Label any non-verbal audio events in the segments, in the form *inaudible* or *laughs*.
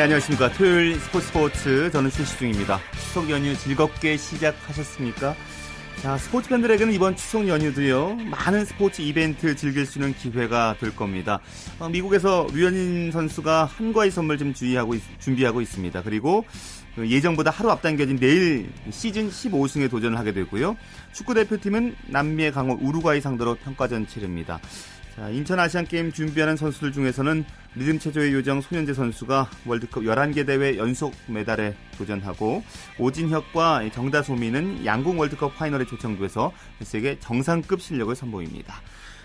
네 안녕하십니까 토요일 스포츠 스포츠 저는 최시중입니다 추석 연휴 즐겁게 시작하셨습니까? 자 스포츠 팬들에게는 이번 추석 연휴도요 많은 스포츠 이벤트 즐길 수 있는 기회가 될 겁니다. 어, 미국에서 류현진 선수가 한과의 선물 좀 주의하고 준비하고 있습니다. 그리고 그 예정보다 하루 앞당겨진 내일 시즌 15승에 도전을 하게 되고요. 축구 대표팀은 남미의 강호 우루과이 상대로 평가전 치릅니다. 자, 인천 아시안 게임 준비하는 선수들 중에서는 리듬 체조의 요정 손현재 선수가 월드컵 11개 대회 연속 메달에 도전하고 오진혁과 정다소미는 양궁 월드컵 파이널에 초청돼서 세계 정상급 실력을 선보입니다.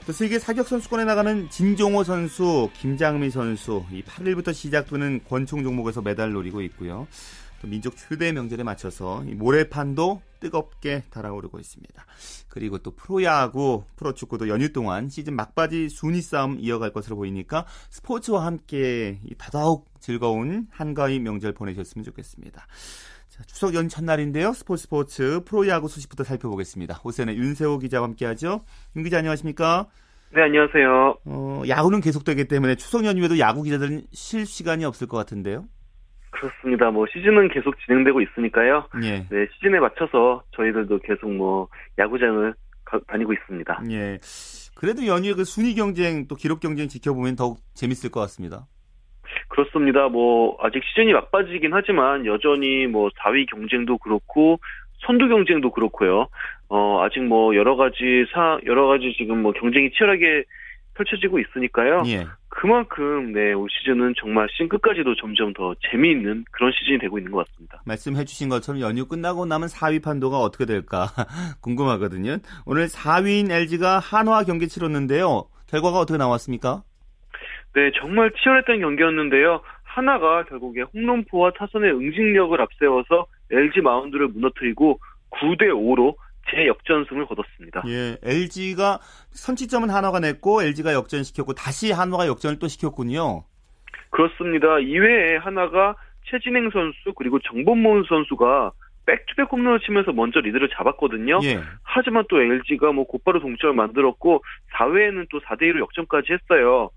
또 세계 사격 선수권에 나가는 진종호 선수, 김장미 선수, 이 8일부터 시작되는 권총 종목에서 메달 노리고 있고요. 또 민족 휴대 명절에 맞춰서 모래판도 뜨겁게 달아오르고 있습니다. 그리고 또 프로야구, 프로축구도 연휴 동안 시즌 막바지 순위 싸움 이어갈 것으로 보이니까 스포츠와 함께 더더욱 즐거운 한가위 명절 보내셨으면 좋겠습니다. 자, 추석 연 첫날인데요. 스포츠 스포츠 프로야구 소식부터 살펴보겠습니다. 오세의 윤세호 기자와 함께하죠. 윤 기자 안녕하십니까? 네, 안녕하세요. 어, 야구는 계속되기 때문에 추석 연휴에도 야구 기자들은 쉴 시간이 없을 것 같은데요. 그렇습니다. 뭐 시즌은 계속 진행되고 있으니까요. 예. 네, 시즌에 맞춰서 저희들도 계속 뭐 야구장을 가, 다니고 있습니다. 예. 그래도 연휴에 그 순위 경쟁 또 기록 경쟁 지켜보면 더욱 재밌을 것 같습니다. 그렇습니다. 뭐 아직 시즌이 막바지긴 하지만 여전히 뭐 4위 경쟁도 그렇고 선두 경쟁도 그렇고요. 어 아직 뭐 여러 가지 사 여러 가지 지금 뭐 경쟁이 치열하게 펼쳐지고 있으니까요. 예. 그만큼 네, 올 시즌은 정말 시즌 끝까지도 점점 더 재미있는 그런 시즌이 되고 있는 것 같습니다. 말씀해 주신 것처럼 연휴 끝나고 나면 4위 판도가 어떻게 될까 *laughs* 궁금하거든요. 오늘 4위인 LG가 한화 경기 치렀는데요. 결과가 어떻게 나왔습니까? 네, 정말 치열했던 경기였는데요. 하나가 결국에 홈런포와 타선의 응징력을 앞세워서 LG 마운드를 무너뜨리고 9대 5로 재역전승을 거뒀습니다. 예, LG가 선취점은 한화가 냈고 LG가 역전시켰고 다시 한화가 역전을 또 시켰군요. 그렇습니다. 2회에 한화가 최진행 선수 그리고 정범모 선수가 back-to-back 홈런을 치면서 먼저 리드를 잡았거든요. 예. 하지만 또 LG가 뭐 곧바로 동점을 만들었고 4회에는 또 4대 2로 역전까지 했어요.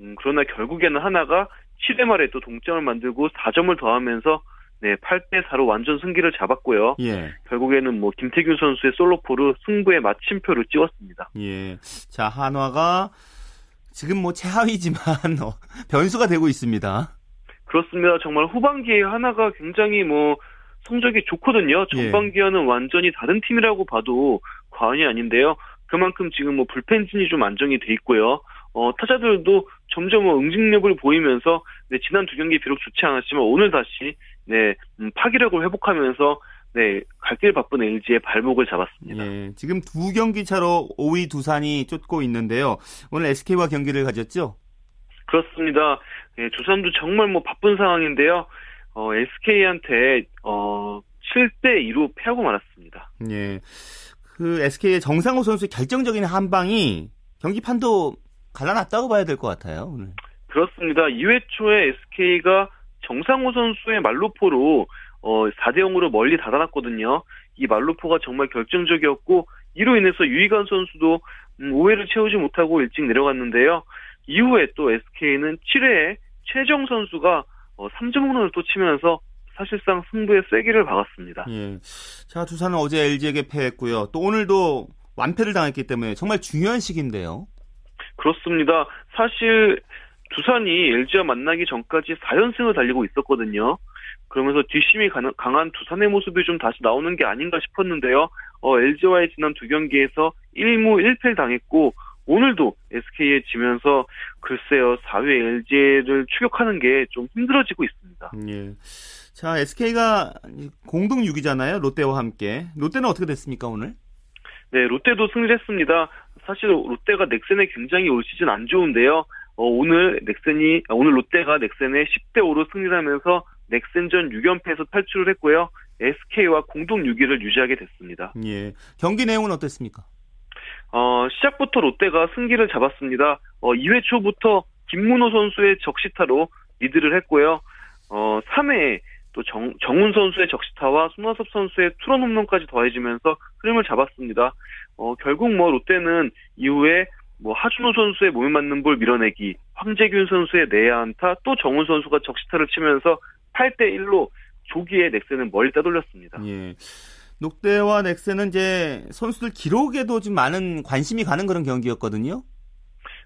음, 그러나 결국에는 한화가 7회 말에 또 동점을 만들고 4점을 더하면서 네, 8대 4로 완전 승기를 잡았고요. 예. 결국에는 뭐 김태균 선수의 솔로포로 승부의 마침표를 찍었습니다. 예. 자, 한화가 지금 뭐 최하위지만 *laughs* 어, 변수가 되고 있습니다. 그렇습니다. 정말 후반기에 하나가 굉장히 뭐 성적이 좋거든요. 전반기와는 예. 완전히 다른 팀이라고 봐도 과언이 아닌데요. 그만큼 지금 뭐 불펜진이 좀 안정이 돼 있고요. 어, 타자들도 점점 뭐 응징력을 보이면서 네, 지난 두 경기 비록 좋지 않았지만 오늘 다시 네, 음, 파기력을 회복하면서 네, 갈 길 바쁜 LG의 발목을 잡았습니다. 예, 지금 두 경기 차로 5위 두산이 쫓고 있는데요. 오늘 SK와 경기를 가졌죠? 그렇습니다. 예, 두산도 정말 뭐 바쁜 상황인데요. 어, SK한테 어, 7대 2로 패하고 말았습니다. 예. 그 SK의 정상호 선수의 결정적인 한 방이 경기 판도 갈라놨다고 봐야 될 것 같아요, 오늘. 그렇습니다. 2회 초에 SK가 정상호 선수의 말루포로 어, 4대 0으로 멀리 닫아놨거든요. 이 말루포가 정말 결정적이었고 이로 인해서 유희관 선수도 음, 5회를 채우지 못하고 일찍 내려갔는데요. 이후에 또 SK는 7회에 최정 선수가 어, 3점 홈런을 또 치면서 사실상 승부의 쐐기를 박았습니다. 예. 자, 두산은 어제 LG에게 패했고요. 또 오늘도 완패를 당했기 때문에 정말 중요한 시기인데요. 그렇습니다. 사실 두산이 LG와 만나기 전까지 4연승을 달리고 있었거든요. 그러면서 뒷심이 강한 두산의 모습이 좀 다시 나오는 게 아닌가 싶었는데요. 어, LG와의 지난 두 경기에서 1무 1패를 당했고 오늘도 SK에 지면서 글쎄요 4회 LG를 추격하는 게 좀 힘들어지고 있습니다. 예. 자 SK가 공동 6위잖아요 롯데와 함께 롯데는 어떻게 됐습니까 오늘? 네 롯데도 승리를 했습니다. 사실 롯데가 넥센에 굉장히 올 시즌 안 좋은데요. 어, 오늘 넥센이 아, 오늘 롯데가 넥센에 10대 5로 승리하면서 넥센전 6연패에서 탈출을 했고요. SK와 공동 6위를 유지하게 됐습니다. 예. 경기 내용은 어땠습니까? 어, 시작부터 롯데가 승기를 잡았습니다. 어, 2회 초부터 김문호 선수의 적시타로 리드를 했고요. 어, 3회 또 정, 정훈 선수의 적시타와 손아섭 선수의 투런 홈런까지 더해지면서 흐름을 잡았습니다. 어, 결국 뭐 롯데는 이후에 뭐 하준호 선수의 몸에 맞는 볼 밀어내기, 황재균 선수의 내야 안타, 또 정훈 선수가 적시타를 치면서 8대 1로 조기에 넥센은 멀리 따돌렸습니다. 예. 롯데와 넥센은 이제 선수들 기록에도 좀 많은 관심이 가는 그런 경기였거든요.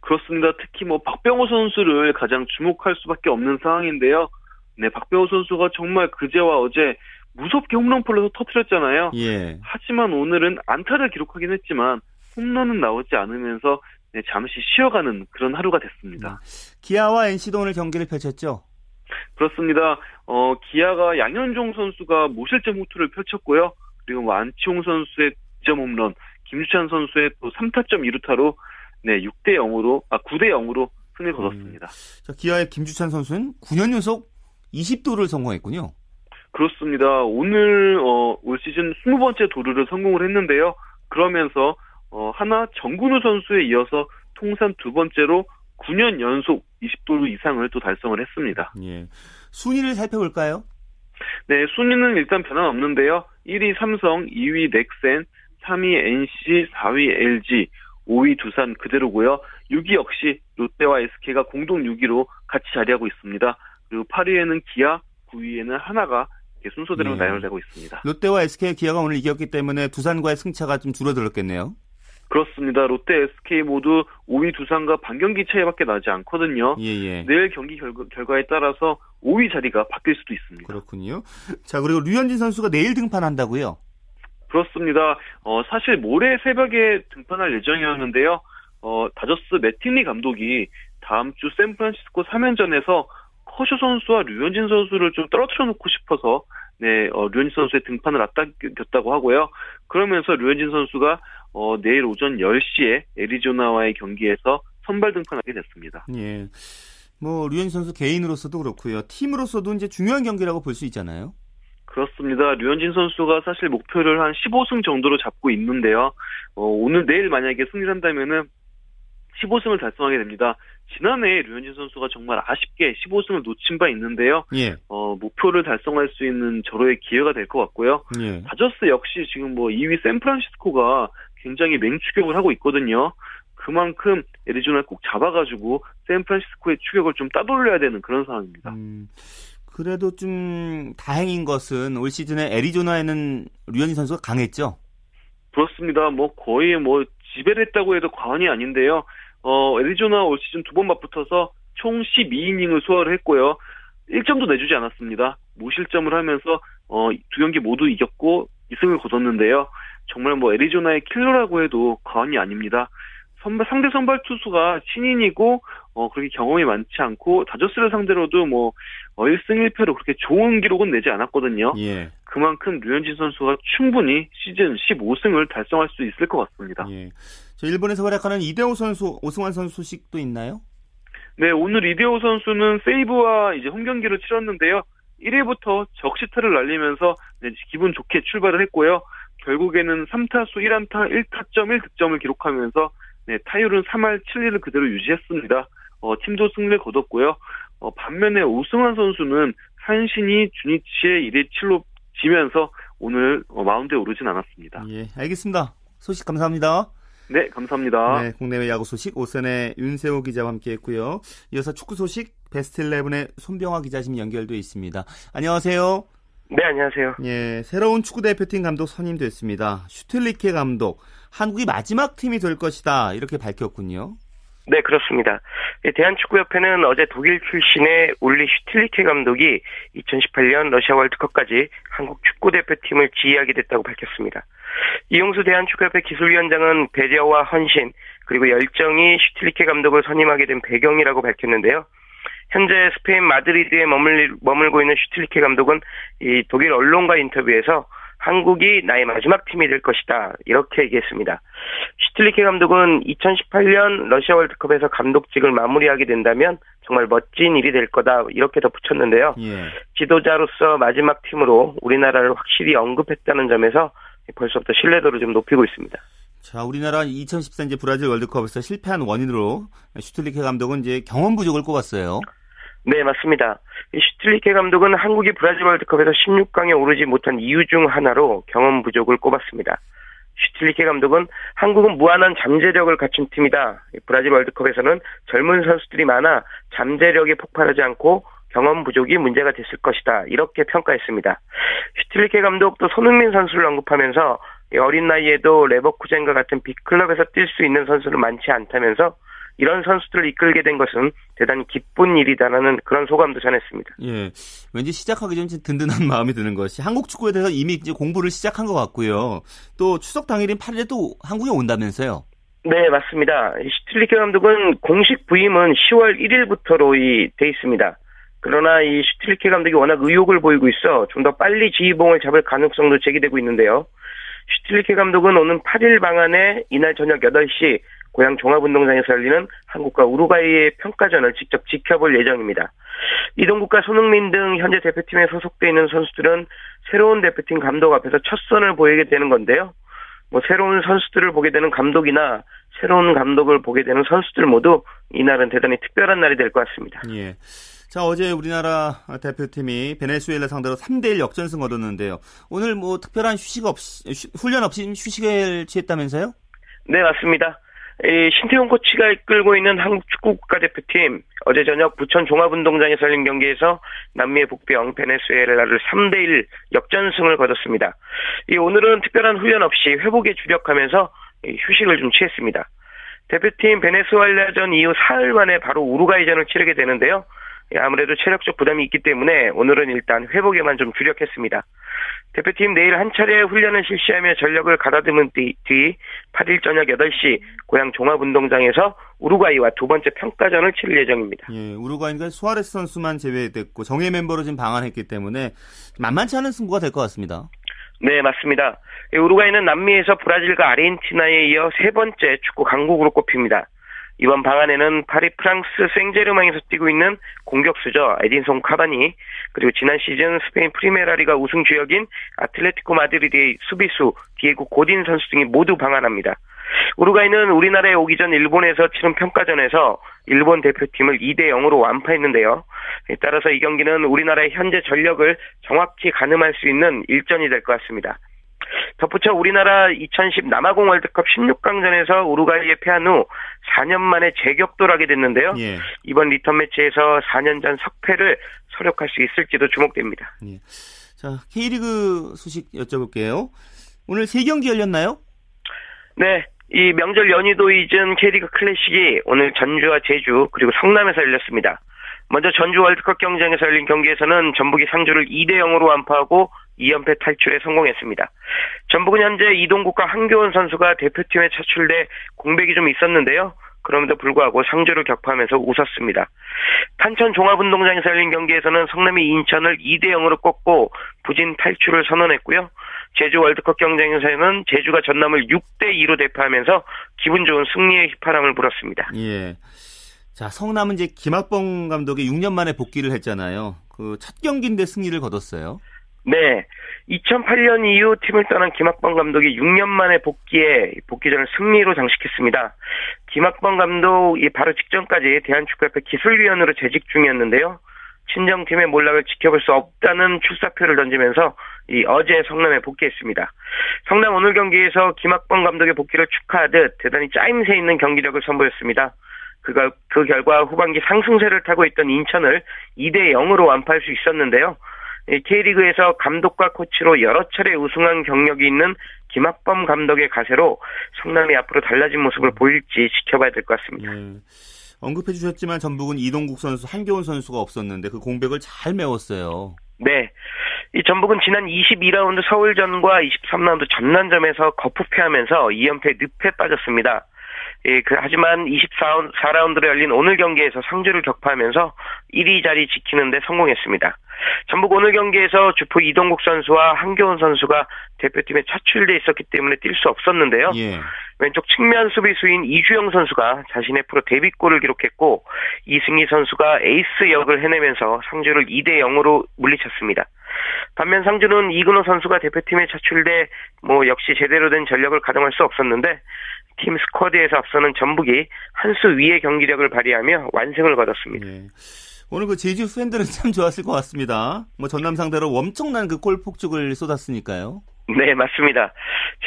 그렇습니다. 특히 뭐 박병호 선수를 가장 주목할 수밖에 없는 상황인데요. 네, 박병호 선수가 정말 그제와 어제 무섭게 홈런폴로 터트렸잖아요. 예. 하지만 오늘은 안타를 기록하긴 했지만 홈런은 나오지 않으면서 네, 잠시 쉬어가는 그런 하루가 됐습니다. 네. 기아와 NC도 오늘 경기를 펼쳤죠? 그렇습니다. 어, 기아가 양현종 선수가 무실점 호투를 펼쳤고요. 그리고 뭐 안치홍 선수의 2점 홈런, 김주찬 선수의 또 3타점 2루타로 네, 6대 0으로 아 9대 0으로 승리를 음. 거뒀습니다. 음. 자, 기아의 김주찬 선수는 9년 연속 20도를 성공했군요. 그렇습니다. 오늘 어, 올 시즌 20번째 도루를 성공을 했는데요. 그러면서 어, 하나 정근우 선수에 이어서 통산 두 번째로 9년 연속 20도루 이상을 또 달성을 했습니다. 예. 순위를 살펴볼까요? 네, 순위는 일단 변함없는데요. 1위 삼성, 2위 넥센, 3위 NC, 4위 LG, 5위 두산 그대로고요. 6위 역시 롯데와 SK가 공동 6위로 같이 자리하고 있습니다. 그리고 8위에는 기아, 9위에는 하나가 순서대로 네. 나열되고 있습니다. 롯데와 SK 기아가 오늘 이겼기 때문에 두산과의 승차가 좀 줄어들었겠네요. 그렇습니다. 롯데, SK 모두 5위 두산과 반경기 차이밖에 나지 않거든요. 예, 예. 내일 경기 결과, 결과에 따라서 5위 자리가 바뀔 수도 있습니다. 그렇군요. 자, 그리고 류현진 선수가 내일 등판한다고요? 그렇습니다. 어, 사실 모레 새벽에 등판할 예정이었는데요. 어, 다저스 매틴리 감독이 다음 주 샌프란시스코 3연전에서 커쇼 선수와 류현진 선수를 좀 떨어뜨려 놓고 싶어서 네, 어, 류현진 선수의 등판을 앞당겼다고 하고요. 그러면서 류현진 선수가 어, 내일 오전 10시에 애리조나와의 경기에서 선발 등판하게 됐습니다. 예. 뭐 류현진 선수 개인으로서도 그렇고요. 팀으로서도 이제 중요한 경기라고 볼 수 있잖아요. 그렇습니다. 류현진 선수가 사실 목표를 한 15승 정도로 잡고 있는데요. 어, 오늘 내일 만약에 승리를 한다면은 15승을 달성하게 됩니다. 지난해 류현진 선수가 정말 아쉽게 15승을 놓친 바 있는데요. 예. 어, 목표를 달성할 수 있는 절호의 기회가 될 것 같고요. 예. 다저스 역시 지금 뭐 2위 샌프란시스코가 굉장히 맹추격을 하고 있거든요. 그만큼 애리조나를 꼭 잡아가지고 샌프란시스코의 추격을 좀 따돌려야 되는 그런 상황입니다. 음. 그래도 좀 다행인 것은 올 시즌에 애리조나에는 류현진 선수가 강했죠. 그렇습니다. 뭐 거의 뭐 지배를 했다고 해도 과언이 아닌데요. 어, 애리조나 올 시즌 두 번 맞붙어서 총 12이닝을 소화를 했고요. 1점도 내주지 않았습니다. 무실점을 하면서 어, 두 경기 모두 이겼고 2승을 거뒀는데요. 정말 뭐 애리조나의 킬러라고 해도 과언이 아닙니다. 선발, 상대 선발 투수가 신인이고 어, 그렇게 경험이 많지 않고 다저스를 상대로도 뭐 어, 1승 1패로 그렇게 좋은 기록은 내지 않았거든요. 예. 그만큼 류현진 선수가 충분히 시즌 15승을 달성할 수 있을 것 같습니다. 예. 저 일본에서 활약하는 이대호 선수, 오승환 선수 소식도 있나요? 네, 오늘 이대호 선수는 세이브와 이제 홈 경기를 치렀는데요. 1회부터 적시타를 날리면서 기분 좋게 출발을 했고요. 결국에는 3타수 1안타 1타점 1득점을 기록하면서 네, 타율은 3할 7리를 그대로 유지했습니다. 어, 팀도 승리를 거뒀고요. 어, 반면에 오승환 선수는 한신이 주니치의 1회 7로 지면서 오늘 어, 마운드에 오르진 않았습니다. 예, 알겠습니다. 소식 감사합니다. 네, 감사합니다. 네, 국내외 야구 소식 OSEN의 윤세호 기자와 함께했고요. 이어서 축구 소식 베스트 11의 손병하 기자 지금 연결돼 있습니다. 안녕하세요. 네, 안녕하세요. 예, 새로운 축구 대표팀 감독 선임됐습니다. 슈틸리케 감독, 한국이 마지막 팀이 될 것이다 이렇게 밝혔군요. 네, 그렇습니다. 예, 대한축구협회는 어제 독일 출신의 울리 슈틸리케 감독이 2018년 러시아 월드컵까지 한국 축구대표팀을 지휘하게 됐다고 밝혔습니다. 이용수 대한축구협회 기술위원장은 배려와 헌신, 그리고 열정이 슈틸리케 감독을 선임하게 된 배경이라고 밝혔는데요. 현재 스페인 마드리드에 머물, 머물고 있는 슈틸리케 감독은 이 독일 언론과 인터뷰에서 한국이 나의 마지막 팀이 될 것이다. 이렇게 얘기했습니다. 슈틸리케 감독은 2018년 러시아 월드컵에서 감독직을 마무리하게 된다면 정말 멋진 일이 될 거다. 이렇게 덧붙였는데요. 예. 지도자로서 마지막 팀으로 우리나라를 확실히 언급했다는 점에서 벌써부터 신뢰도를 좀 높이고 있습니다. 자, 우리나라 2014 이제 브라질 월드컵에서 실패한 원인으로 슈틸리케 감독은 이제 경험 부족을 꼽았어요. 네, 맞습니다. 슈틸리케 감독은 한국이 브라질 월드컵에서 16강에 오르지 못한 이유 중 하나로 경험 부족을 꼽았습니다. 슈틸리케 감독은 한국은 무한한 잠재력을 갖춘 팀이다. 브라질 월드컵에서는 젊은 선수들이 많아 잠재력이 폭발하지 않고 경험 부족이 문제가 됐을 것이다. 이렇게 평가했습니다. 슈틸리케 감독도 손흥민 선수를 언급하면서 어린 나이에도 레버쿠젠과 같은 빅클럽에서 뛸 수 있는 선수는 많지 않다면서 이런 선수들을 이끌게 된 것은 대단히 기쁜 일이다라는 그런 소감도 전했습니다. 예. 왠지 시작하기 전 든든한 *laughs* 마음이 드는 것이 한국 축구에 대해서 이미 이제 공부를 시작한 것 같고요. 또 추석 당일인 8일에 또 한국에 온다면서요? 네, 맞습니다. 슈틸리케 감독은 공식 부임은 10월 1일부터로 돼 있습니다. 그러나 이 슈틸리케 감독이 워낙 의욕을 보이고 있어 좀 더 빨리 지휘봉을 잡을 가능성도 제기되고 있는데요. 슈틸리케 감독은 오는 8일 방안에 이날 저녁 8시 고향 종합운동장에서 열리는 한국과 우루과이의 평가전을 직접 지켜볼 예정입니다. 이동국과 손흥민 등 현재 대표팀에 소속돼 있는 선수들은 새로운 대표팀 감독 앞에서 첫 선을 보이게 되는 건데요. 뭐 새로운 선수들을 보게 되는 감독이나 새로운 감독을 보게 되는 선수들 모두 이날은 대단히 특별한 날이 될 것 같습니다. 예. 자, 어제 우리나라 대표팀이 베네수엘라 상대로 3대1 역전승 얻었는데요. 오늘 뭐 특별한 휴식 없이, 훈련 없이 휴식을 취했다면서요? 네, 맞습니다. 이 신태용 코치가 이끌고 있는 한국 축구 국가대표팀 어제 저녁 부천 종합운동장에서 열린 경기에서 남미의 북병 베네수엘라를 3대1 역전승을 거뒀습니다. 이 오늘은 특별한 훈련 없이 회복에 주력하면서 휴식을 좀 취했습니다. 대표팀 베네수엘라전 이후 사흘 만에 바로 우루과이전을 치르게 되는데요. 아무래도 체력적 부담이 있기 때문에 오늘은 일단 회복에만 좀 주력했습니다. 대표팀 내일 한 차례 훈련을 실시하며 전력을 가다듬은 뒤, 뒤 8일 저녁 8시 고향 종합운동장에서 우루과이와 두 번째 평가전을 치를 예정입니다. 예, 우루과이가 수아레스 선수만 제외됐고 정예 멤버로 지금 방한했기 때문에 만만치 않은 승부가 될 것 같습니다. 네, 맞습니다. 우루과이는 남미에서 브라질과 아르헨티나에 이어 세 번째 축구 강국으로 꼽힙니다. 이번 방한에는 파리 프랑스 생제르맹에서 뛰고 있는 공격수죠. 에딘송 카바니 그리고 지난 시즌 스페인 프리메라리가 우승 주역인 아틀레티코 마드리드의 수비수 디에고 고딘 선수 등이 모두 방한합니다. 우루과이는 우리나라에 오기 전 일본에서 치른 평가전에서 일본 대표팀을 2대 0으로 완파했는데요. 따라서 이 경기는 우리나라의 현재 전력을 정확히 가늠할 수 있는 일전이 될 것 같습니다. 덧붙여 우리나라 2010 남아공 월드컵 16강전에서 우루과이에 패한 후 4년 만에 재격돌하게 됐는데요. 예. 이번 리턴 매치에서 4년 전 석패를 설욕할 수 있을지도 주목됩니다. 예. 자, K리그 소식 여쭤볼게요. 오늘 3경기 열렸나요? 네. 이 명절 연휴도 잊은 K리그 클래식이 오늘 전주와 제주 그리고 성남에서 열렸습니다. 먼저 전주 월드컵 경쟁에서 열린 경기에서는 전북이 상주를 2대 0으로 완파하고 2연패 탈출에 성공했습니다. 전북은 현재 이동국과 한교원 선수가 대표팀에 차출돼 공백이 좀 있었는데요. 그럼에도 불구하고 상주를 격파하면서 웃었습니다. 탄천 종합운동장에서 열린 경기에서는 성남이 인천을 2대 0으로 꺾고 부진 탈출을 선언했고요. 제주 월드컵 경쟁에서는 제주가 전남을 6대 2로 대파하면서 기분 좋은 승리의 휘파람을 불었습니다. 예. 자, 성남은 이제 김학봉 감독이 6년 만에 복귀를 했잖아요. 그 첫 경기인데 승리를 거뒀어요. 네. 2008년 이후 팀을 떠난 김학범 감독이 6년 만에 복귀에 복귀전을 승리로 장식했습니다. 김학범 감독이 바로 직전까지 대한축구협회 기술위원으로 재직 중이었는데요. 친정팀의 몰락을 지켜볼 수 없다는 출사표를 던지면서 이 어제 성남에 복귀했습니다. 성남 오늘 경기에서 김학범 감독의 복귀를 축하하듯 대단히 짜임새 있는 경기력을 선보였습니다. 그가 그 결과 후반기 상승세를 타고 있던 인천을 2대 0으로 완파할 수 있었는데요. K리그에서 감독과 코치로 여러 차례 우승한 경력이 있는 김학범 감독의 가세로 성남이 앞으로 달라진 모습을 보일지 지켜봐야 될 것 같습니다. 네. 언급해 주셨지만 전북은 이동국 선수, 한교훈 선수가 없었는데 그 공백을 잘 메웠어요. 네. 이 전북은 지난 22라운드 서울전과 23라운드 전남점에서 거푸패하면서 2연패 늪에 빠졌습니다. 예, 그, 하지만 24라운드로 열린 오늘 경기에서 상주를 격파하면서 1위 자리 지키는데 성공했습니다. 전북 오늘 경기에서 주포 이동국 선수와 한교훈 선수가 대표팀에 차출돼 있었기 때문에 뛸 수 없었는데요. 예. 왼쪽 측면 수비수인 이주영 선수가 자신의 프로 데뷔골을 기록했고 이승희 선수가 에이스 역을 해내면서 상주를 2대 0으로 물리쳤습니다. 반면 상주는 이근호 선수가 대표팀에 차출돼 뭐 역시 제대로 된 전력을 가동할 수 없었는데 팀 스쿼드에서 앞서는 전북이 한 수 위의 경기력을 발휘하며 완승을 거뒀습니다. 네. 오늘 그 제주 팬들은 참 좋았을 것 같습니다. 뭐 전남 상대로 엄청난 그 골 폭죽을 쏟았으니까요. 네, 맞습니다.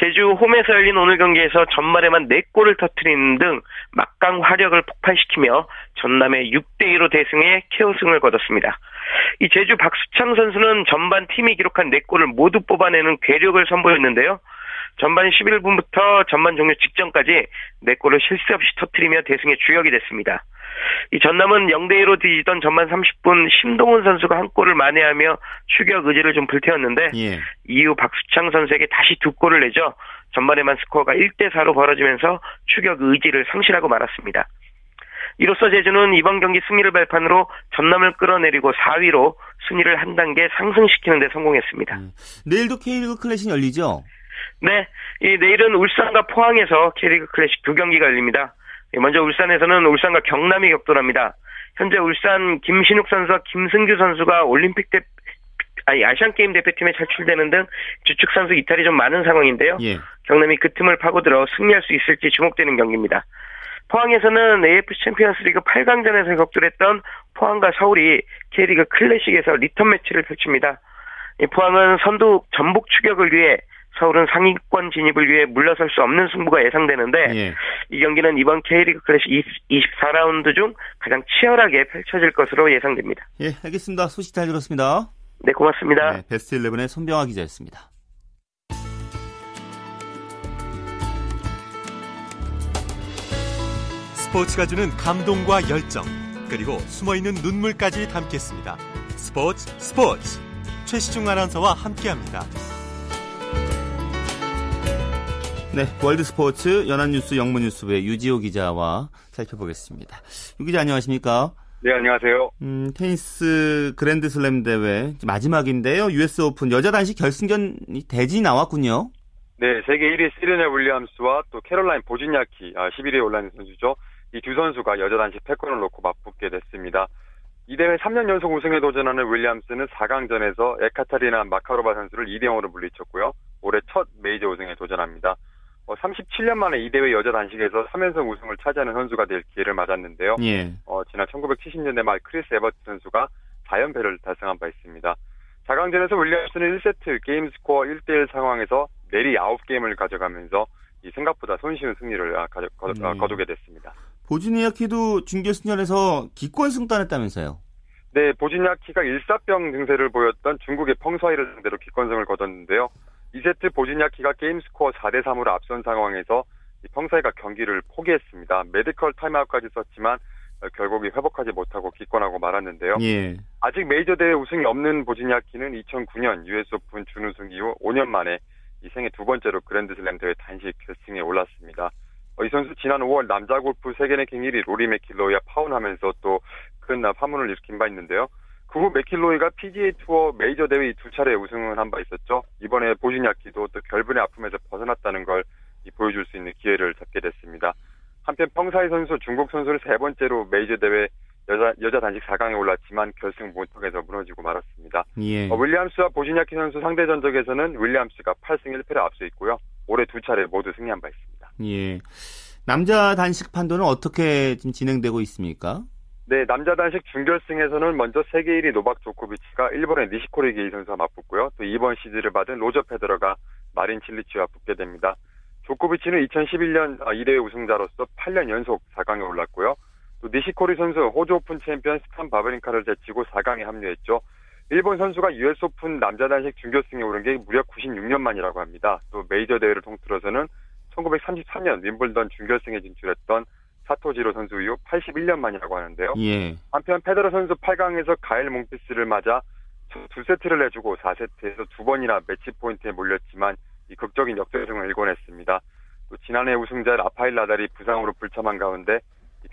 제주 홈에서 열린 오늘 경기에서 전말에만 4골을 터트리는 등 막강 화력을 폭발시키며 전남의 6대2로 대승해 KO승을 거뒀습니다. 이 제주 박수창 선수는 전반 팀이 기록한 4골을 모두 뽑아내는 괴력을 선보였는데요. 전반 11분부터 전반 종료 직전까지 4골을 실수 없이 터트리며 대승의 주역이 됐습니다. 이 전남은 0대2로 뒤지던 전반 30분 심동훈 선수가 한 골을 만회하며 추격 의지를 좀 불태웠는데 예. 이후 박수창 선수에게 다시 두 골을 내죠. 전반에만 스코어가 1대 4로 벌어지면서 추격 의지를 상실하고 말았습니다. 이로써 제주는 이번 경기 승리를 발판으로 전남을 끌어내리고 4위로 순위를 한 단계 상승시키는 데 성공했습니다. 음. 내일도 K리그 클래식 열리죠? 네, 이 내일은 울산과 포항에서 K리그 클래식 두 경기가 열립니다. 예, 먼저 울산에서는 울산과 경남이 격돌합니다. 현재 울산 김신욱 선수와 김승규 선수가 올림픽 대 아니 아시안 게임 대표팀에 탈출되는 등 주축 선수 이탈이 좀 많은 상황인데요. 예. 경남이 그 틈을 파고들어 승리할 수 있을지 주목되는 경기입니다. 포항에서는 AFC 챔피언스리그 8강전에서 격돌했던 포항과 서울이 K리그 클래식에서 리턴 매치를 펼칩니다. 포항은 선두 전북 추격을 위해 서울은 상위권 진입을 위해 물러설 수 없는 승부가 예상되는데 예. 이 경기는 이번 K리그 클래식 24라운드 중 가장 치열하게 펼쳐질 것으로 예상됩니다. 예, 알겠습니다. 소식 잘 들었습니다. 네, 고맙습니다. 네, 베스트 11의 손병하 기자였습니다. 스포츠가 주는 감동과 열정, 그리고 숨어있는 눈물까지 담겠습니다. 스포츠 스포츠 최시중 아나운서와 함께합니다. 네, 월드 스포츠 연합뉴스 영문뉴스부의 유지호 기자와 살펴보겠습니다. 유 기자 안녕하십니까? 네, 안녕하세요. 음, 테니스 그랜드슬램 대회 마지막인데요. US 오픈 여자 단식 결승전이 대진이 나왔군요. 네, 세계 1위 세레나 윌리엄스와 또 캐롤라인 보즈니아키, 아, 11위에 올라있는 선수죠. 이 두 선수가 여자 단식 패권을 놓고 맞붙게 됐습니다. 이 대회 3년 연속 우승에 도전하는 윌리엄스는 4강전에서 에카테리나 마카로바 선수를 2대 0으로 물리쳤고요. 올해 첫 메이저 우승에 도전합니다. 37년 어, 만에 이 대회 여자 단식에서 3연속 우승을 차지하는 선수가 될 기회를 맞았는데요. 예. 어, 지난 1970년대 말 크리스 에버트 선수가 4연패를 달성한 바 있습니다. 4강전에서 윌리엄스는 1세트 게임 스코어 1대1 상황에서 내리 9게임을 가져가면서 이 생각보다 손쉬운 승리를 아, 가져, 거, 네. 거두게 됐습니다. 보즈니아키도 준결승전에서 기권승 했다면서요? 네, 보즈니아키가 일사병 증세를 보였던 중국의 펑솨이를 상대로 기권승을 거뒀는데요. 2세트 보즈냐키가 게임 스코어 4대 3으로 앞선 상황에서 펑솨이가 경기를 포기했습니다. 메디컬 타임아웃까지 썼지만 어, 결국 회복하지 못하고 기권하고 말았는데요. 예. 아직 메이저 대회 우승이 없는 보즈냐키는 2009년 US 오픈 준우승 이후 5년 만에 이 생애 두 번째로 그랜드슬램 대회 단식 결승에 올랐습니다. 어, 이 선수 지난 5월 남자 골프 세계 랭킹 1위 로리 맥킬로이와 파혼하면서 또 큰 파문을 일으킨 바 있는데요. 그 후 맥킬로이가 PGA 투어 메이저 대회 두 차례 우승을 한 바 있었죠. 이번에 보지냐키도 또 결별의 아픔에서 벗어났다는 걸 보여줄 수 있는 기회를 잡게 됐습니다. 한편 펑솨이 선수 중국 선수를 세 번째로 메이저 대회 여자 여자 단식 4강에 올랐지만 결승 문턱에서 무너지고 말았습니다. 예. 어, 윌리엄스와 보지냐키 선수 상대 전적에서는 윌리엄스가 8승 1패를 앞서 있고요. 올해 두 차례 모두 승리한 바 있습니다. 예. 남자 단식 판도는 어떻게 지금 진행되고 있습니까? 네, 남자 단식 준결승에서는 먼저 세계 1위 노박 조코비치가 일본의 니시코리 게이 선수와 맞붙고요. 또 2번 시드를 받은 로저 페더러가 마린 칠리치와 붙게 됩니다. 조코비치는 2011년 이 대회 우승자로서 8년 연속 4강에 올랐고요. 또 니시코리 선수 호주 오픈 챔피언 스탄 바브린카를 제치고 4강에 합류했죠. 일본 선수가 US 오픈 남자 단식 준결승에 오른 게 무려 96년 만이라고 합니다. 또 메이저 대회를 통틀어서는 1933년 윔블던 준결승에 진출했던 사토 지로 선수 이후 81년 만이라고 하는데요. 예. 한편 페더러 선수 8강에서 가엘 몽피스를 맞아 두 세트를 내주고 4세트에서 두 번이나 매치 포인트에 몰렸지만 이 극적인 역전승을 일궈냈습니다. 또 지난해 우승자 라파엘 나달이 부상으로 불참한 가운데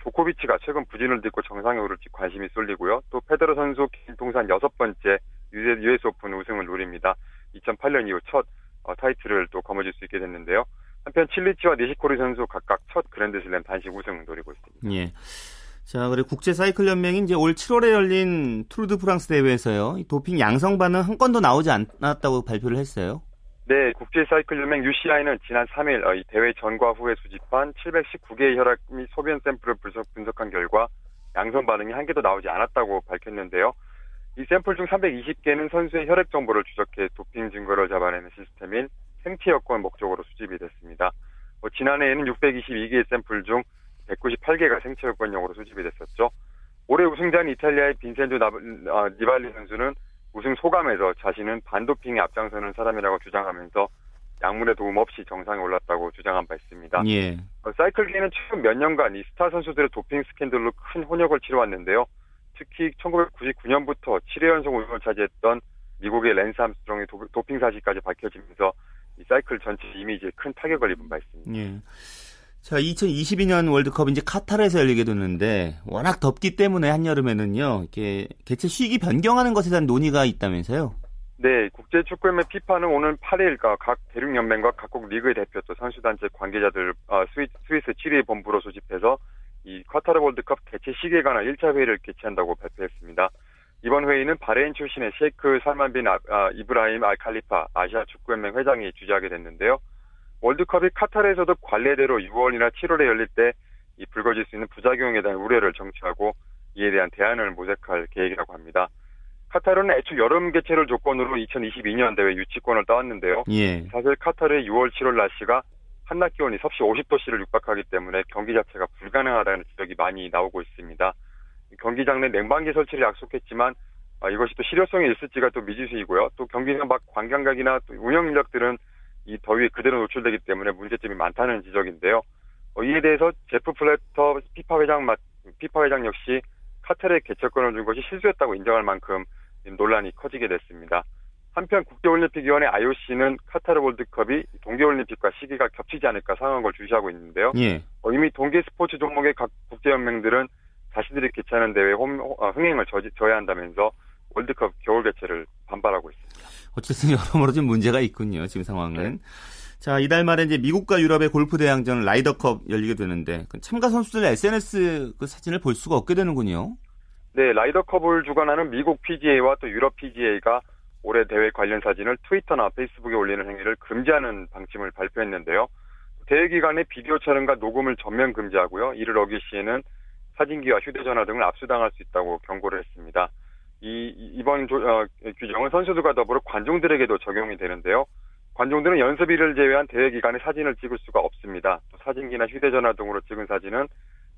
조코비치가 최근 부진을 딛고 정상에 오를지 관심이 쏠리고요. 또 페더러 선수 통산 여섯 번째 US 오픈 우승을 노립니다. 2008년 이후 첫 어, 타이틀을 또 거머쥘 수 있게 됐는데요. 한편 칠리치와 니시코리 선수 각각 첫 그랜드슬램 단식 우승을 노리고 있습니다. 예. 자, 그리고 국제 사이클 연맹이 이제 올 7월에 열린 투르 드 프랑스 대회에서요. 도핑 양성 반응 한 건도 나오지 않았다고 발표를 했어요. 네, 국제 사이클 연맹 UCI는 지난 3일 어, 이 대회 전과 후에 수집한 719개의 혈액 및 소변 샘플을 분석, 분석 한 결과 양성 반응이 한 개도 나오지 않았다고 밝혔는데요. 이 샘플 중 320개는 선수의 혈액 정보를 추적해 도핑 증거를 잡아내는 시스템인 생체 여권 목적으로 수집이 됐습니다. 뭐 지난해에는 622개의 샘플 중 198개가 생체 여권용으로 수집이 됐었죠. 올해 우승자인 이탈리아의 빈센조 아, 니발리 선수는 우승 소감에서 자신은 반도핑에 앞장서는 사람이라고 주장하면서 약물의 도움 없이 정상에 올랐다고 주장한 바 있습니다. 예. 어, 사이클계는 최근 몇 년간 이 스타 선수들의 도핑 스캔들로 큰 홍역을 치러왔는데요. 특히 1999년부터 7회 연속 우승을 차지했던 미국의 랜스 암스트롱의 도, 핑 사실까지 밝혀지면서 이 사이클 전체 이미지에 큰 타격을 입은 바 있습니다. 예. 자, 2022년 월드컵 이제 카타르에서 열리게 됐는데 워낙 덥기 때문에 한여름에는요. 이렇게 개최 시기 변경하는 것에 대한 논의가 있다면서요. 네, 국제 축구연맹 피파는 오는 8일 각 대륙 연맹과 각국 리그의 대표 또 선수 단체 관계자들 어, 스위, 스위스 취리히 본부로 소집해서 이 카타르 월드컵 개최 시기에 관한 1차 회의를 개최한다고 발표했습니다. 이번 회의는 바레인 출신의 셰이크 살만 빈 아, 아, 이브라임 알 칼리파 아시아 축구연맹 회장이 주재하게 됐는데요. 월드컵이 카타르에서도 관례대로 6월이나 7월에 열릴 때 이 불거질 수 있는 부작용에 대한 우려를 청취하고 이에 대한 대안을 모색할 계획이라고 합니다. 카타르는 애초 여름 개최를 조건으로 2022년 대회 유치권을 따왔는데요. 예. 사실 카타르의 6월, 7월 날씨가 한낮 기온이 섭씨 50도씨를 육박하기 때문에 경기 자체가 불가능하다는 지적이 많이 나오고 있습니다. 경기장 내 냉방기 설치를 약속했지만 아, 이것이 또 실효성이 있을지가 또 미지수이고요. 또 경기장 밖 관광객이나 또 운영 인력들은 이 더위에 그대로 노출되기 때문에 문제점이 많다는 지적인데요. 어, 이에 대해서 제프 블래터 피파 회장 피파 회장 역시 카타르에 개최권을 준 것이 실수였다고 인정할 만큼 논란이 커지게 됐습니다. 한편 국제올림픽위원회 IOC는 카타르 월드컵이 동계올림픽과 시기가 겹치지 않을까 상황 걸 주시하고 있는데요. 예. 어, 이미 동계 스포츠 종목의 각 국제연맹들은 자신들이 개최하는 대회 어, 흥행을 저해야 한다면서 월드컵 겨울 개최를 반발하고 있습니다. 어쨌든 여러모로 좀 문제가 있군요. 지금 상황은. 네. 자, 이달 말에 이제 미국과 유럽의 골프 대항전 라이더컵 열리게 되는데 그 참가 선수들의 SNS 그 사진을 볼 수가 없게 되는군요. 네, 라이더컵을 주관하는 미국 PGA와 또 유럽 PGA가 올해 대회 관련 사진을 트위터나 페이스북에 올리는 행위를 금지하는 방침을 발표했는데요. 대회 기간에 비디오 촬영과 녹음을 전면 금지하고요. 이를 어길 시에는 사진기와 휴대전화 등을 압수당할 수 있다고 경고를 했습니다. 이 이번 조, 어, 규정은 선수들과 더불어 관중들에게도 적용이 되는데요. 관중들은 연습일을 제외한 대회 기간에 사진을 찍을 수가 없습니다. 또 사진기나 휴대전화 등으로 찍은 사진은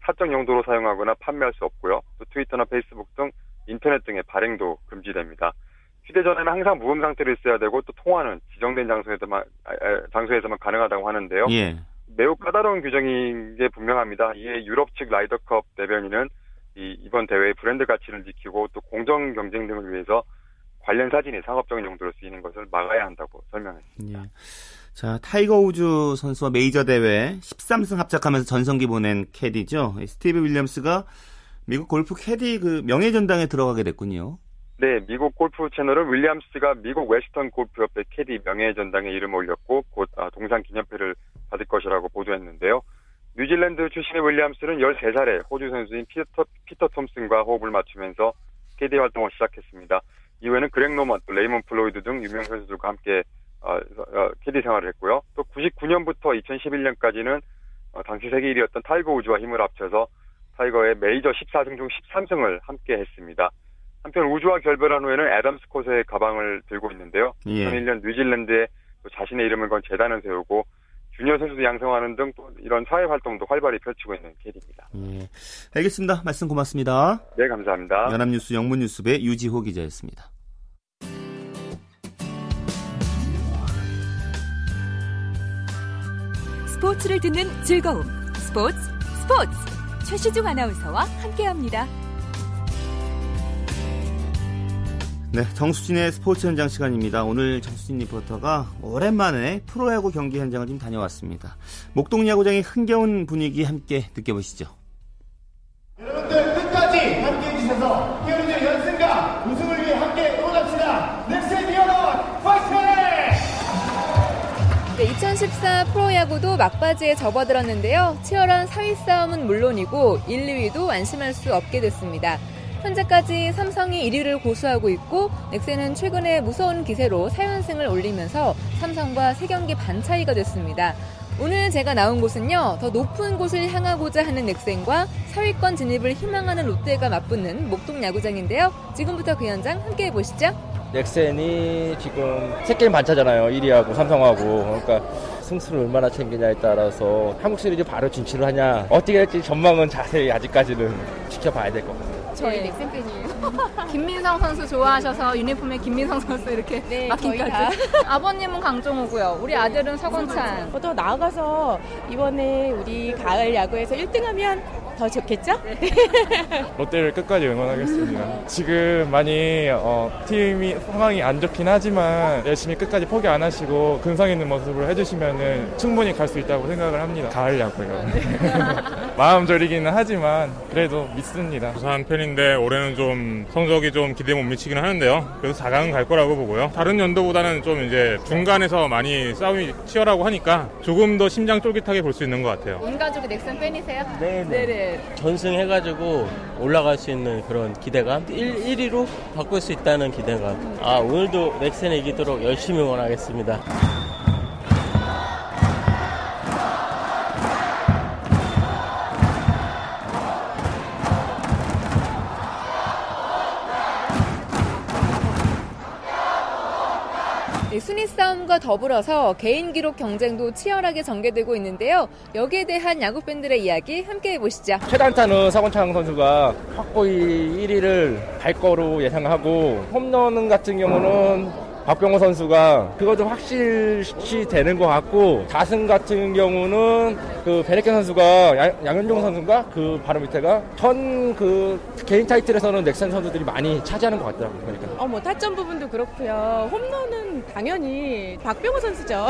사적 용도로 사용하거나 판매할 수 없고요. 또 트위터나 페이스북 등 인터넷 등의 발행도 금지됩니다. 휴대전화는 항상 무음 상태로 있어야 되고 또 통화는 지정된 장소에서만 장소에서만 가능하다고 하는데요. 예. 매우 까다로운 규정인 게 분명합니다. 이에 유럽 측 라이더컵 대변인은 이, 이번 대회의 브랜드 가치를 지키고 또 공정 경쟁 등을 위해서 관련 사진이 상업적인 용도로 쓰이는 것을 막아야 한다고 설명했습니다. 예. 자, 타이거 우즈 선수와 메이저 대회 13승 합작하면서 전성기 보낸 캐디죠. 스티브 윌리엄스가 미국 골프 캐디 그 명예 전당에 들어가게 됐군요. 네, 미국 골프 채널은 윌리엄스가 미국 웨스턴 골프협회 캐디 명예 전당에 이름 올렸고 곧 아, 동상 기념패를 받을 것이라고 보도했는데요. 뉴질랜드 출신의 윌리엄스는 13살에 호주 선수인 피터, 피터 톰슨과 호흡을 맞추면서 캐디 활동을 시작했습니다. 이후에는 그렉 노먼, 또 레이먼 플로이드 등 유명 선수들과 함께 어, 어, 캐디 생활을 했고요. 또 99년부터 2011년까지는 어, 당시 세계 1위였던 타이거 우즈와 힘을 합쳐서 타이거의 메이저 14승 중 13승을 함께 했습니다. 한편 우즈와 결별한 후에는 애덤 스콧의 가방을 들고 있는데요. 예. 2001년 뉴질랜드에 자신의 이름을 건 재단을 세우고 주니어 선수도 양성하는 등 또 이런 사회 활동도 활발히 펼치고 있는 캐디입니다. 예. 알겠습니다. 말씀 고맙습니다. 네, 감사합니다. 연합뉴스 영문뉴스부의 유지호 기자였습니다. 스포츠를 듣는 즐거움. 스포츠, 스포츠. 최시중 아나운서와 함께합니다. 네, 정수진의 스포츠 현장 시간입니다. 오늘 정수진 리포터가 오랜만에 프로야구 경기 현장을 좀 다녀왔습니다. 목동 야구장의 흥겨운 분위기 함께 느껴보시죠. 여러분들 끝까지 함께 해주셔서 히어로즈 연승과 우승을 위해 함께 응원합시다. 넥센 히어로 파이팅! 네, 2014 프로야구도 막바지에 접어들었는데요. 치열한 4위 싸움은 물론이고 1, 2위도 안심할 수 없게 됐습니다. 현재까지 삼성이 1위를 고수하고 있고 넥센은 최근에 무서운 기세로 4연승을 올리면서 삼성과 3경기 반 차이가 됐습니다. 오늘 제가 나온 곳은요, 더 높은 곳을 향하고자 하는 넥센과 사위권 진입을 희망하는 롯데가 맞붙는 목동 야구장인데요. 지금부터 그 현장 함께 해보시죠. 넥센이 지금 세 게임 반차잖아요. 1위하고 삼성하고. 그러니까 승수를 얼마나 챙기냐에 따라서 한국 시리즈 바로 진출을 하냐. 어떻게 될지 전망은 자세히 아직까지는 지켜봐야 될 것 같아요. 저희 네. 넥센 팬이에요. *laughs* 김민성 선수 좋아하셔서 유니폼에 김민성 선수 이렇게 네, 막힌까지. *laughs* 아버님은 강정호고요. 우리 아들은 서건찬. 더 나아가서 이번에 우리 가을 야구에서 1등하면 더 좋겠죠? 네. *laughs* 롯데를 끝까지 응원하겠습니다. 지금 많이 어, 팀이 상황이 안 좋긴 하지만 열심히 끝까지 포기 안 하시고 근성 있는 모습을 해주시면 충분히 갈 수 있다고 생각을 합니다. 가을 야구요. *laughs* 마음 졸이기는 하지만 그래도 믿습니다. 부산 팬인데 올해는 좀 성적이 좀 기대 못 미치기는 하는데요. 그래서 4강은 갈 거라고 보고요. 다른 연도보다는 좀 이제 중간에서 많이 싸움이 치열하고 하니까 조금 더 심장 쫄깃하게 볼 수 있는 것 같아요. 온 가족이 넥슨 팬이세요? 네, 네. 전승해가지고 올라갈 수 있는 그런 기대감? 1, 1위로 바꿀 수 있다는 기대감. 아 오늘도 넥센이 이기도록 열심히 응원하겠습니다 싸움과 더불어서 개인 기록 경쟁도 치열하게 전개되고 있는데요. 여기에 대한 야구 팬들의 이야기 함께 해보시죠. 최단타는 서건창 선수가 확고히 1위를 갈 거로 예상하고 홈런 같은 경우는 박병호 선수가 그것도 확실시 되는 것 같고 자승 같은 경우는 그 베레켄 선수가 양, 양현종 선수인가 그 바로 밑에가 전 그 개인 타이틀에서는 넥센 선수들이 많이 차지하는 것 같더라고요. 그러니까. 어뭐 타점 부분도 그렇고요. 홈런은 당연히 박병호 선수죠.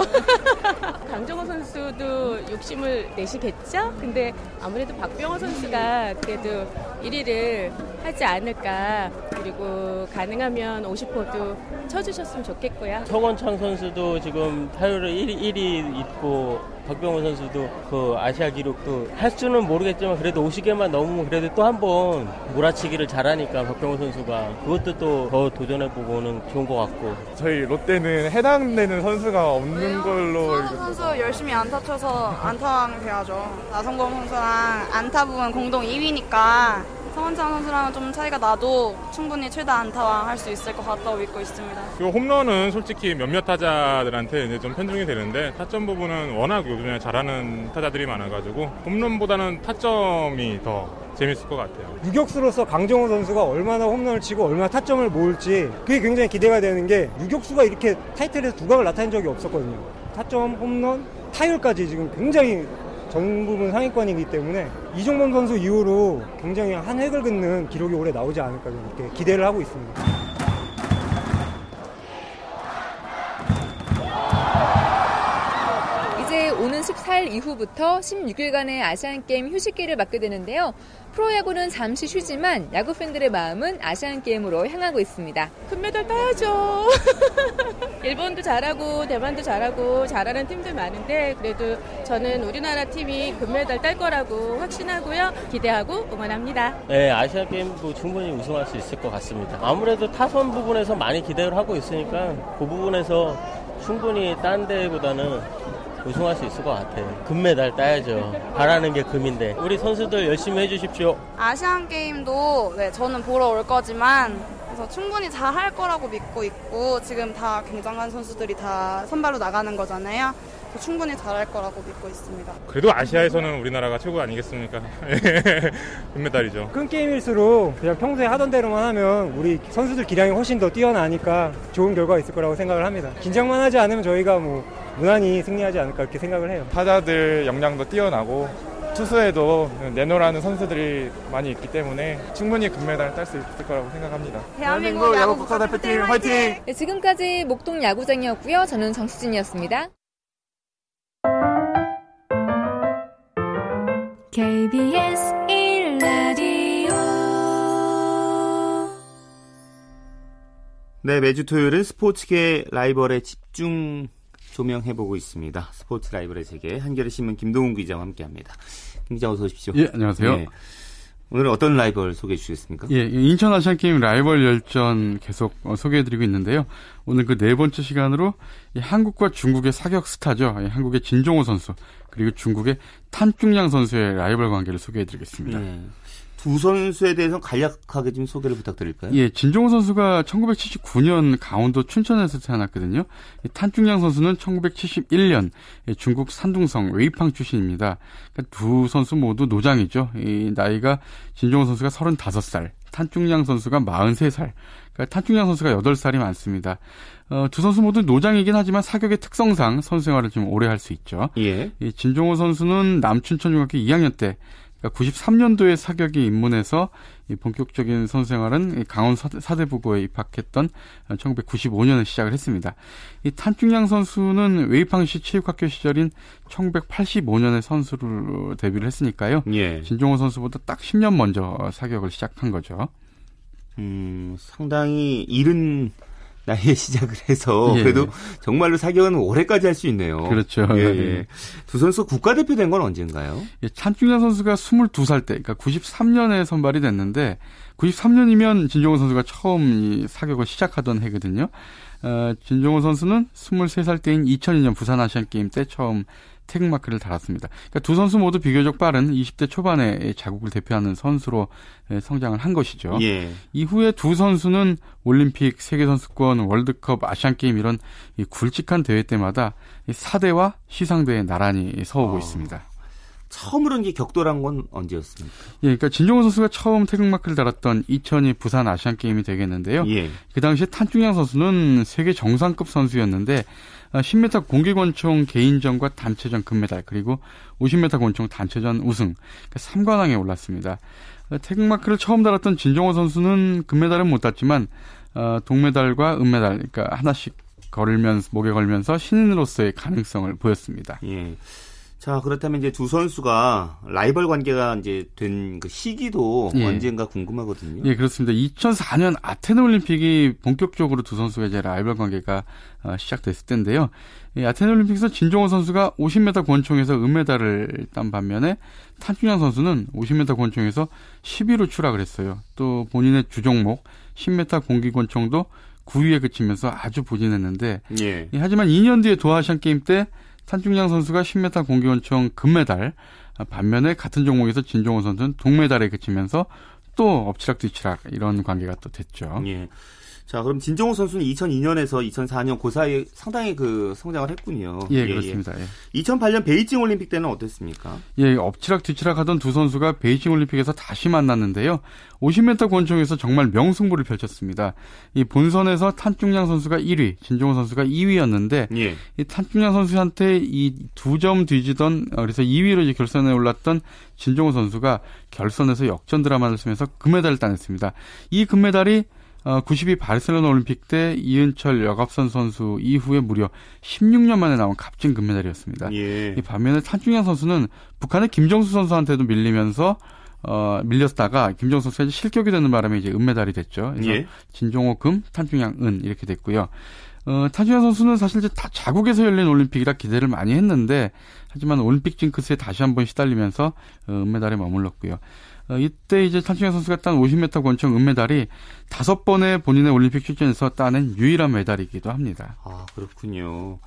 *laughs* 강정호 선수도 욕심을 내시겠죠? 근데 아무래도 박병호 선수가 그래도 1위를 하지 않을까. 그리고 가능하면 50호도 쳐주셨으면 좋겠고요. 서건창 선수도 지금 타율을 1위, 1위 있고 박병호 선수도 그 아시아 기록도 할 수는 모르겠지만 그래도 50개만 넘으면 그래도 또 한 번 몰아치기를 잘하니까 박병호 선수가 그것도 또 더 도전해보고는 좋은 것 같고 저희 롯데는 해당되는 선수가 없는 왜요? 걸로 서건 선수 열심히 안타 쳐서 안타왕 돼야죠 *laughs* 나성범 선수랑 안타 부분 공동 2위니까 서원창 선수랑은 좀 차이가 나도 충분히 최다 안타왕 할수 있을 것 같다고 믿고 있습니다. 이 홈런은 솔직히 몇몇 타자들한테 이제 좀 편중이 되는데 타점 부분은 워낙 요즘에 잘하는 타자들이 많아가지고 홈런보다는 타점이 더 재밌을 것 같아요. 유격수로서 강정호 선수가 얼마나 홈런을 치고 얼마나 타점을 모을지 그게 굉장히 기대가 되는 게 유격수가 이렇게 타이틀에서 두각을 나타낸 적이 없었거든요. 타점, 홈런, 타율까지 지금 굉장히 전 부분 상위권이기 때문에 이종범 선수 이후로 굉장히 한 획을 긋는 기록이 올해 나오지 않을까 이렇게 기대를 하고 있습니다. 14일 이후부터 16일간의 아시안게임 휴식기를 맞게 되는데요. 프로야구는 잠시 쉬지만 야구 팬들의 마음은 아시안 게임으로 향하고 있습니다. 금메달 따야죠. *laughs* 일본도 잘하고 대만도 잘하고 잘하는 팀들 많은데 그래도 저는 우리나라 팀이 금메달 딸 거라고 확신하고요. 기대하고 응원합니다. 네, 아시안 게임도 충분히 우승할 수 있을 것 같습니다. 아무래도 타선 부분에서 많이 기대를 하고 있으니까 그 부분에서 충분히 딴 데보다는 우승할 수 있을 것 같아요. 금메달 따야죠. 바라는 게 금인데 우리 선수들 열심히 해주십시오. 아시안 게임도 네, 저는 보러 올 거지만 그래서 충분히 잘 할 거라고 믿고 있고 지금 다 굉장한 선수들이 다 선발로 나가는 거잖아요. 충분히 잘할 거라고 믿고 있습니다. 그래도 아시아에서는 우리나라가 최고 아니겠습니까? *laughs* 금메달이죠. 큰 게임일수록 그냥 평소에 하던 대로만 하면 우리 선수들 기량이 훨씬 더 뛰어나니까 좋은 결과가 있을 거라고 생각을 합니다. 긴장만 하지 않으면 저희가 뭐 무난히 승리하지 않을까 이렇게 생각을 해요. 타자들 역량도 뛰어나고 투수에도 내노라는 선수들이 많이 있기 때문에 충분히 금메달을 딸 수 있을 거라고 생각합니다. 대한민국 야구 국가대표팀 화이팅! 네, 지금까지 목동 야구장이었고요. 저는 정수진이었습니다. KBS 1라디오 네, 매주 토요일은 스포츠계 라이벌의 집중 조명해보고 있습니다. 스포츠 라이벌의 세계 한겨레 신문 김동훈 기자와 함께합니다. 김 기자 어서 오십시오. 예, 안녕하세요. 네. 오늘 어떤 라이벌 소개해 주시겠습니까? 예, 인천 아시안 게임 라이벌 열전 계속 어, 소개해 드리고 있는데요. 오늘 그 네 번째 시간으로 한국과 중국의 사격 스타죠. 한국의 진종호 선수 그리고 중국의 탄중양 선수의 라이벌 관계를 소개해 드리겠습니다. 네. 두 선수에 대해서 간략하게 좀 소개를 부탁드릴까요? 예, 진종호 선수가 1979년 강원도 춘천에서 태어났거든요. 탄중양 선수는 1971년 중국 산둥성 웨이팡 출신입니다. 그러니까 두 선수 모두 노장이죠. 이 나이가 진종호 선수가 35살, 탄중양 선수가 43살. 그러니까 탄중양 선수가 8살이 많습니다. 어, 두 선수 모두 노장이긴 하지만 사격의 특성상 선수 생활을 좀 오래 할 수 있죠. 예. 이 진종호 선수는 남춘천중학교 2학년 때 그러니까 93년도에 사격이 입문해서 본격적인 선수 생활은 강원 사대부고에 입학했던 1995년에 시작을 했습니다. 이 탄중양 선수는 웨이팡시 체육학교 시절인 1985년에 선수로 데뷔를 했으니까요. 예. 진종호 선수보다 딱 10년 먼저 사격을 시작한 거죠. 음, 상당히 이른 나이에 시작을 해서 *laughs* 예. 그래도 정말로 사격은 올해까지 할 수 있네요. 그렇죠. 예, 예. 예. 두 선수 국가대표 된 건 언젠가요? 예, 찬중현 선수가 22살 때, 그러니까 93년에 선발이 됐는데 93년이면 진종호 선수가 처음 이 사격을 시작하던 해거든요. 어, 진종호 선수는 23살 때인 2002년 부산 아시안 게임 때 처음 태극마크를 달았습니다. 그러니까 두 선수 모두 비교적 빠른 20대 초반에 자국을 대표하는 선수로 성장을 한 것이죠. 예. 이후에 두 선수는 올림픽, 세계선수권, 월드컵, 아시안게임 이런 굵직한 대회 때마다 4대와 시상대에 나란히 서오고 어. 있습니다. 처음으로 이게 격돌한 건 언제였습니까? 예, 그러니까 진종호 선수가 처음 태극마크를 달았던 2002 부산 아시안 게임이 되겠는데요. 예. 그 당시에 탄중양 선수는 세계 정상급 선수였는데 10m 공기권총 개인전과 단체전 금메달 그리고 50m 권총 단체전 우승 그러니까 3관왕에 올랐습니다. 태극마크를 처음 달았던 진종호 선수는 금메달은 못 땄지만 어, 동메달과 은메달 그러니까 하나씩 걸면서 목에 걸면서 신인으로서의 가능성을 보였습니다. 예. 자, 그렇다면 이제 두 선수가 라이벌 관계가 이제 된 그 시기도 예. 언젠가 궁금하거든요. 예, 그렇습니다. 2004년 아테네 올림픽이 본격적으로 두 선수가 이제 라이벌 관계가 어, 시작됐을 텐데요. 이 아테네 올림픽에서 진종호 선수가 50m 권총에서 은메달을 딴 반면에 탄준양 선수는 50m 권총에서 10위로 추락을 했어요. 또 본인의 주종목 10m 공기 권총도 9위에 그치면서 아주 부진했는데 예. 예, 하지만 2년 뒤에 도하 아시안 게임 때 탄중양 선수가 10m 공기원총 금메달, 반면에 같은 종목에서 진종호 선수는 동메달에 그치면서 또 엎치락뒤치락 이런 관계가 또 됐죠. 예. 자, 그럼 진정호 선수는 2002년에서 2004년 그 사이에 상당히 그 성장을 했군요. 예, 그렇습니다. 예. 2008년 베이징 올림픽 때는 어땠습니까? 예, 엎치락 뒤치락 하던 두 선수가 베이징 올림픽에서 다시 만났는데요. 50m 권총에서 정말 명승부를 펼쳤습니다. 이 본선에서 탄중양 선수가 1위, 진종호 선수가 2위였는데 예. 이 탄중양 선수한테 이 두 점 뒤지던 어, 그래서 2위로 이제 결선에 올랐던 진종호 선수가 결선에서 역전 드라마를 쓰면서 금메달을 따냈습니다. 이 금메달이 어, 92 바르셀로나 올림픽 때 이은철 여갑선 선수 이후에 무려 16년 만에 나온 값진 금메달이었습니다. 예. 이 반면에 탄중양 선수는 북한의 김정수 선수한테도 밀리면서 어, 밀렸다가 김정수 선수가 실격이 되는 바람에 이제 은메달이 됐죠. 그래서 예. 진종호 금, 탄중양 은 이렇게 됐고요. 어, 탄중양 선수는 사실 이제 다 자국에서 열린 올림픽이라 기대를 많이 했는데 하지만 올림픽 징크스에 다시 한번 시달리면서 어, 은메달에 머물렀고요. 어, 이때 이제 탄중양 선수가 딴 50m 권총 은메달이 다섯 번의 본인의 올림픽 출전에서 따낸 유일한 메달이기도 합니다. 아, 그렇군요.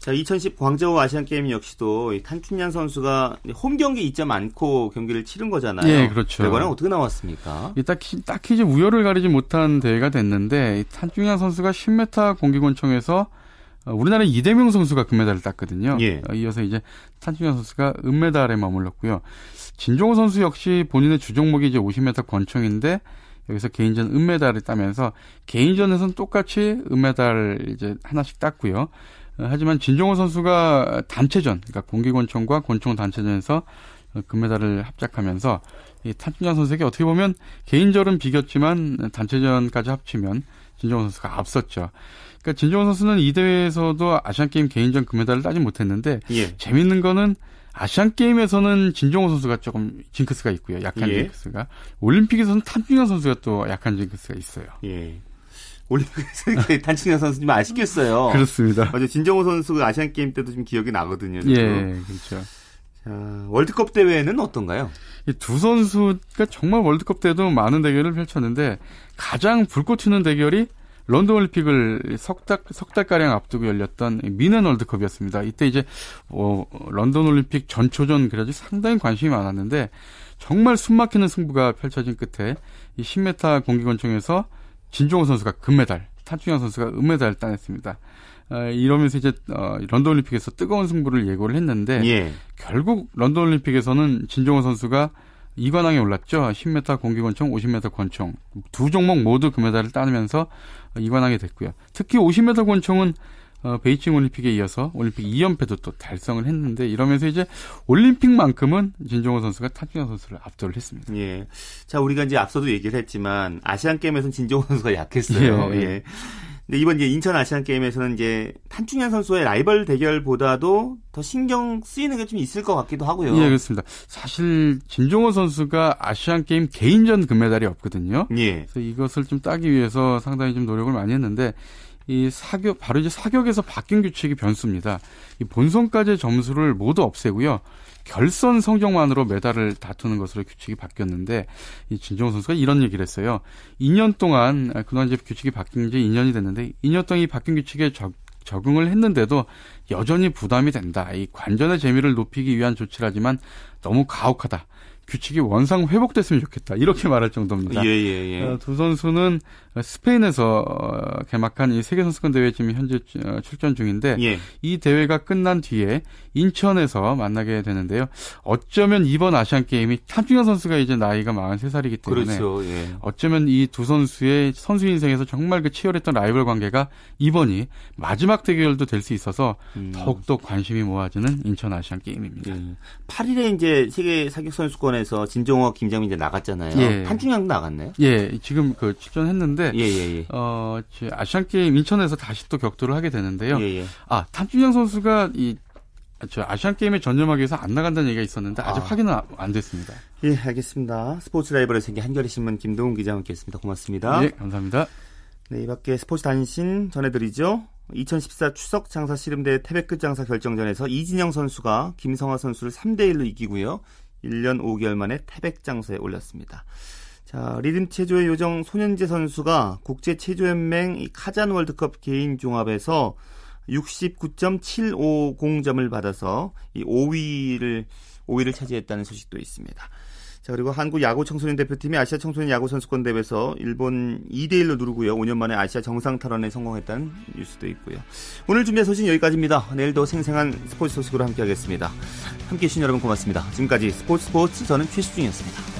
자, 2010 광저우 아시안 게임 역시도 이 탄춘양 선수가 홈 경기 있지 않고 경기를 치른 거잖아요. 예, 그렇죠. 결과는 어떻게 나왔습니까? 이 딱히, 딱히 이제 우열을 가리지 못한 대회가 됐는데, 이 탄중양 선수가 10m 공기권총에서 어, 우리나라 이대명 선수가 금메달을 땄거든요. 예. 어, 이어서 이제 탄중양 선수가 은메달에 머물렀고요. 진종호 선수 역시 본인의 주종목이 이제 50m 권총인데, 여기서 개인전 은메달을 따면서 개인전에서는 똑같이 은메달 이제 하나씩 땄고요. 어, 하지만 진종호 선수가 단체전, 그러니까 공기권총과 권총 단체전에서 어, 금메달을 합작하면서 이 탄준양 선수에게 어떻게 보면 개인전은 비겼지만 단체전까지 합치면 진종호 선수가 앞섰죠. 그러니까 진종호 선수는 이 대회에서도 아시안 게임 개인전 금메달을 따지 못했는데 예. 재밌는 거는 아시안 게임에서는 진종호 선수가 조금 징크스가 있고요. 약한 예. 징크스가 올림픽에서는 탄준양 선수가 또 약한 징크스가 있어요. 예. 올림픽에서 *laughs* 탄춘양 선수 좀 아쉽겠어요. 그렇습니다. 맞아요. 진정호 선수가 아시안 게임 때도 좀 기억이 나거든요. 예, 저도. 그렇죠. 자, 월드컵 대회는 어떤가요? 이 두 선수가 정말 월드컵 때도 많은 대결을 펼쳤는데 가장 불꽃 튀는 대결이 런던 올림픽을 석 달, 석 달 가량 앞두고 열렸던 미넨 월드컵이었습니다. 이때 이제, 어, 런던 올림픽 전초전 그래도 상당히 관심이 많았는데, 정말 숨막히는 승부가 펼쳐진 끝에, 이 10m 공기권총에서 진종호 선수가 금메달, 탄중현 선수가 은메달 따냈습니다. 어, 이러면서 이제, 어, 런던 올림픽에서 뜨거운 승부를 예고를 했는데, 예. 결국 런던 올림픽에서는 진종호 선수가 2관왕에 올랐죠. 10m 공기 권총, 50m 권총. 두 종목 모두 금메달을 따면서 2관왕이 됐고요. 특히 50m 권총은 어, 베이징 올림픽에 이어서 올림픽 2연패도 또 달성을 했는데 이러면서 이제 올림픽만큼은 진종호 선수가 타준현 선수를 압도를 했습니다. 예. 자, 우리가 이제 앞서도 얘기를 했지만 아시안 게임에서는 진종호 선수가 약했어요. *laughs* 예. 예. 근데 이번 이제 인천 아시안 게임에서는 이제 탄충현 선수의 라이벌 대결보다도 더 신경 쓰이는 게 좀 있을 것 같기도 하고요. 예, 그렇습니다. 사실 진종호 선수가 아시안 게임 개인전 금메달이 없거든요. 예. 그래서 이것을 좀 따기 위해서 상당히 좀 노력을 많이 했는데 이 사격 바로 이제 사격에서 바뀐 규칙이 변수입니다. 이 본선까지의 점수를 모두 없애고요. 결선 성적만으로 메달을 다투는 것으로 규칙이 바뀌었는데 이 진정호 선수가 이런 얘기를 했어요. 2년 동안 아, 그동안 이제 규칙이 바뀐 지 2년이 됐는데 2년 동안 이 바뀐 규칙에 적, 적응을 했는데도 여전히 부담이 된다. 이 관전의 재미를 높이기 위한 조치라지만 너무 가혹하다. 규칙이 원상 회복됐으면 좋겠다. 이렇게 *laughs* 말할 정도입니다. 예, 예, 예. 어, 두 선수는 스페인에서 어, 개막한 이 세계 선수권 대회 지금 현재 어, 출전 중인데 예. 이 대회가 끝난 뒤에 인천에서 만나게 되는데요. 어쩌면 이번 아시안 게임이 탐중현 선수가 이제 나이가 43살이기 때문에 그렇죠. 예. 어쩌면 이 두 선수의 선수 인생에서 정말 그 치열했던 라이벌 관계가 이번이 마지막 대결도 될 수 있어서 음. 더욱더 관심이 모아지는 인천 아시안 게임입니다. 예. 8일에 이제 세계 사격 선수권에 서 진종호, 김정민 이제 나갔잖아요. 예. 한중양도 나갔나요? 예, 지금 그 출전했는데 예, 예, 예. 어, 아시안 게임 인천에서 다시 또 격투를 하게 되는데요. 예, 예. 아, 탐준영 선수가 이 저 아시안 게임에 전념하기 위해서 안 나간다는 얘기가 있었는데 아직 아. 확인은 안 됐습니다. 예, 알겠습니다. 스포츠 라이벌의 생기 한겨레 신문 김동훈 기자와 함께했습니다. 고맙습니다. 예, 감사합니다. 네, 이밖에 스포츠 단신 전해드리죠. 2014 추석 장사 씨름대 태백급 장사 결정전에서 이진영 선수가 김성화 선수를 3대 1로 이기고요. 1년 5개월 만에 태백 장사에 올랐습니다. 자, 리듬 체조의 요정 손현재 선수가 국제 체조연맹 카잔 월드컵 개인 종합에서 69.750점을 받아서 이 5위를 5위를 차지했다는 소식도 있습니다. 자, 그리고 한국 야구 청소년 대표팀이 아시아 청소년 야구 선수권 대회에서 일본 2대 1로 누르고요. 5년 만에 아시아 정상 탈환에 성공했다는 뉴스도 있고요. 오늘 준비한 소식 여기까지입니다. 내일도 생생한 스포츠 소식으로 함께 하겠습니다. 함께 해주신 여러분 고맙습니다. 지금까지 스포츠 스포츠 저는 최시중이었습니다.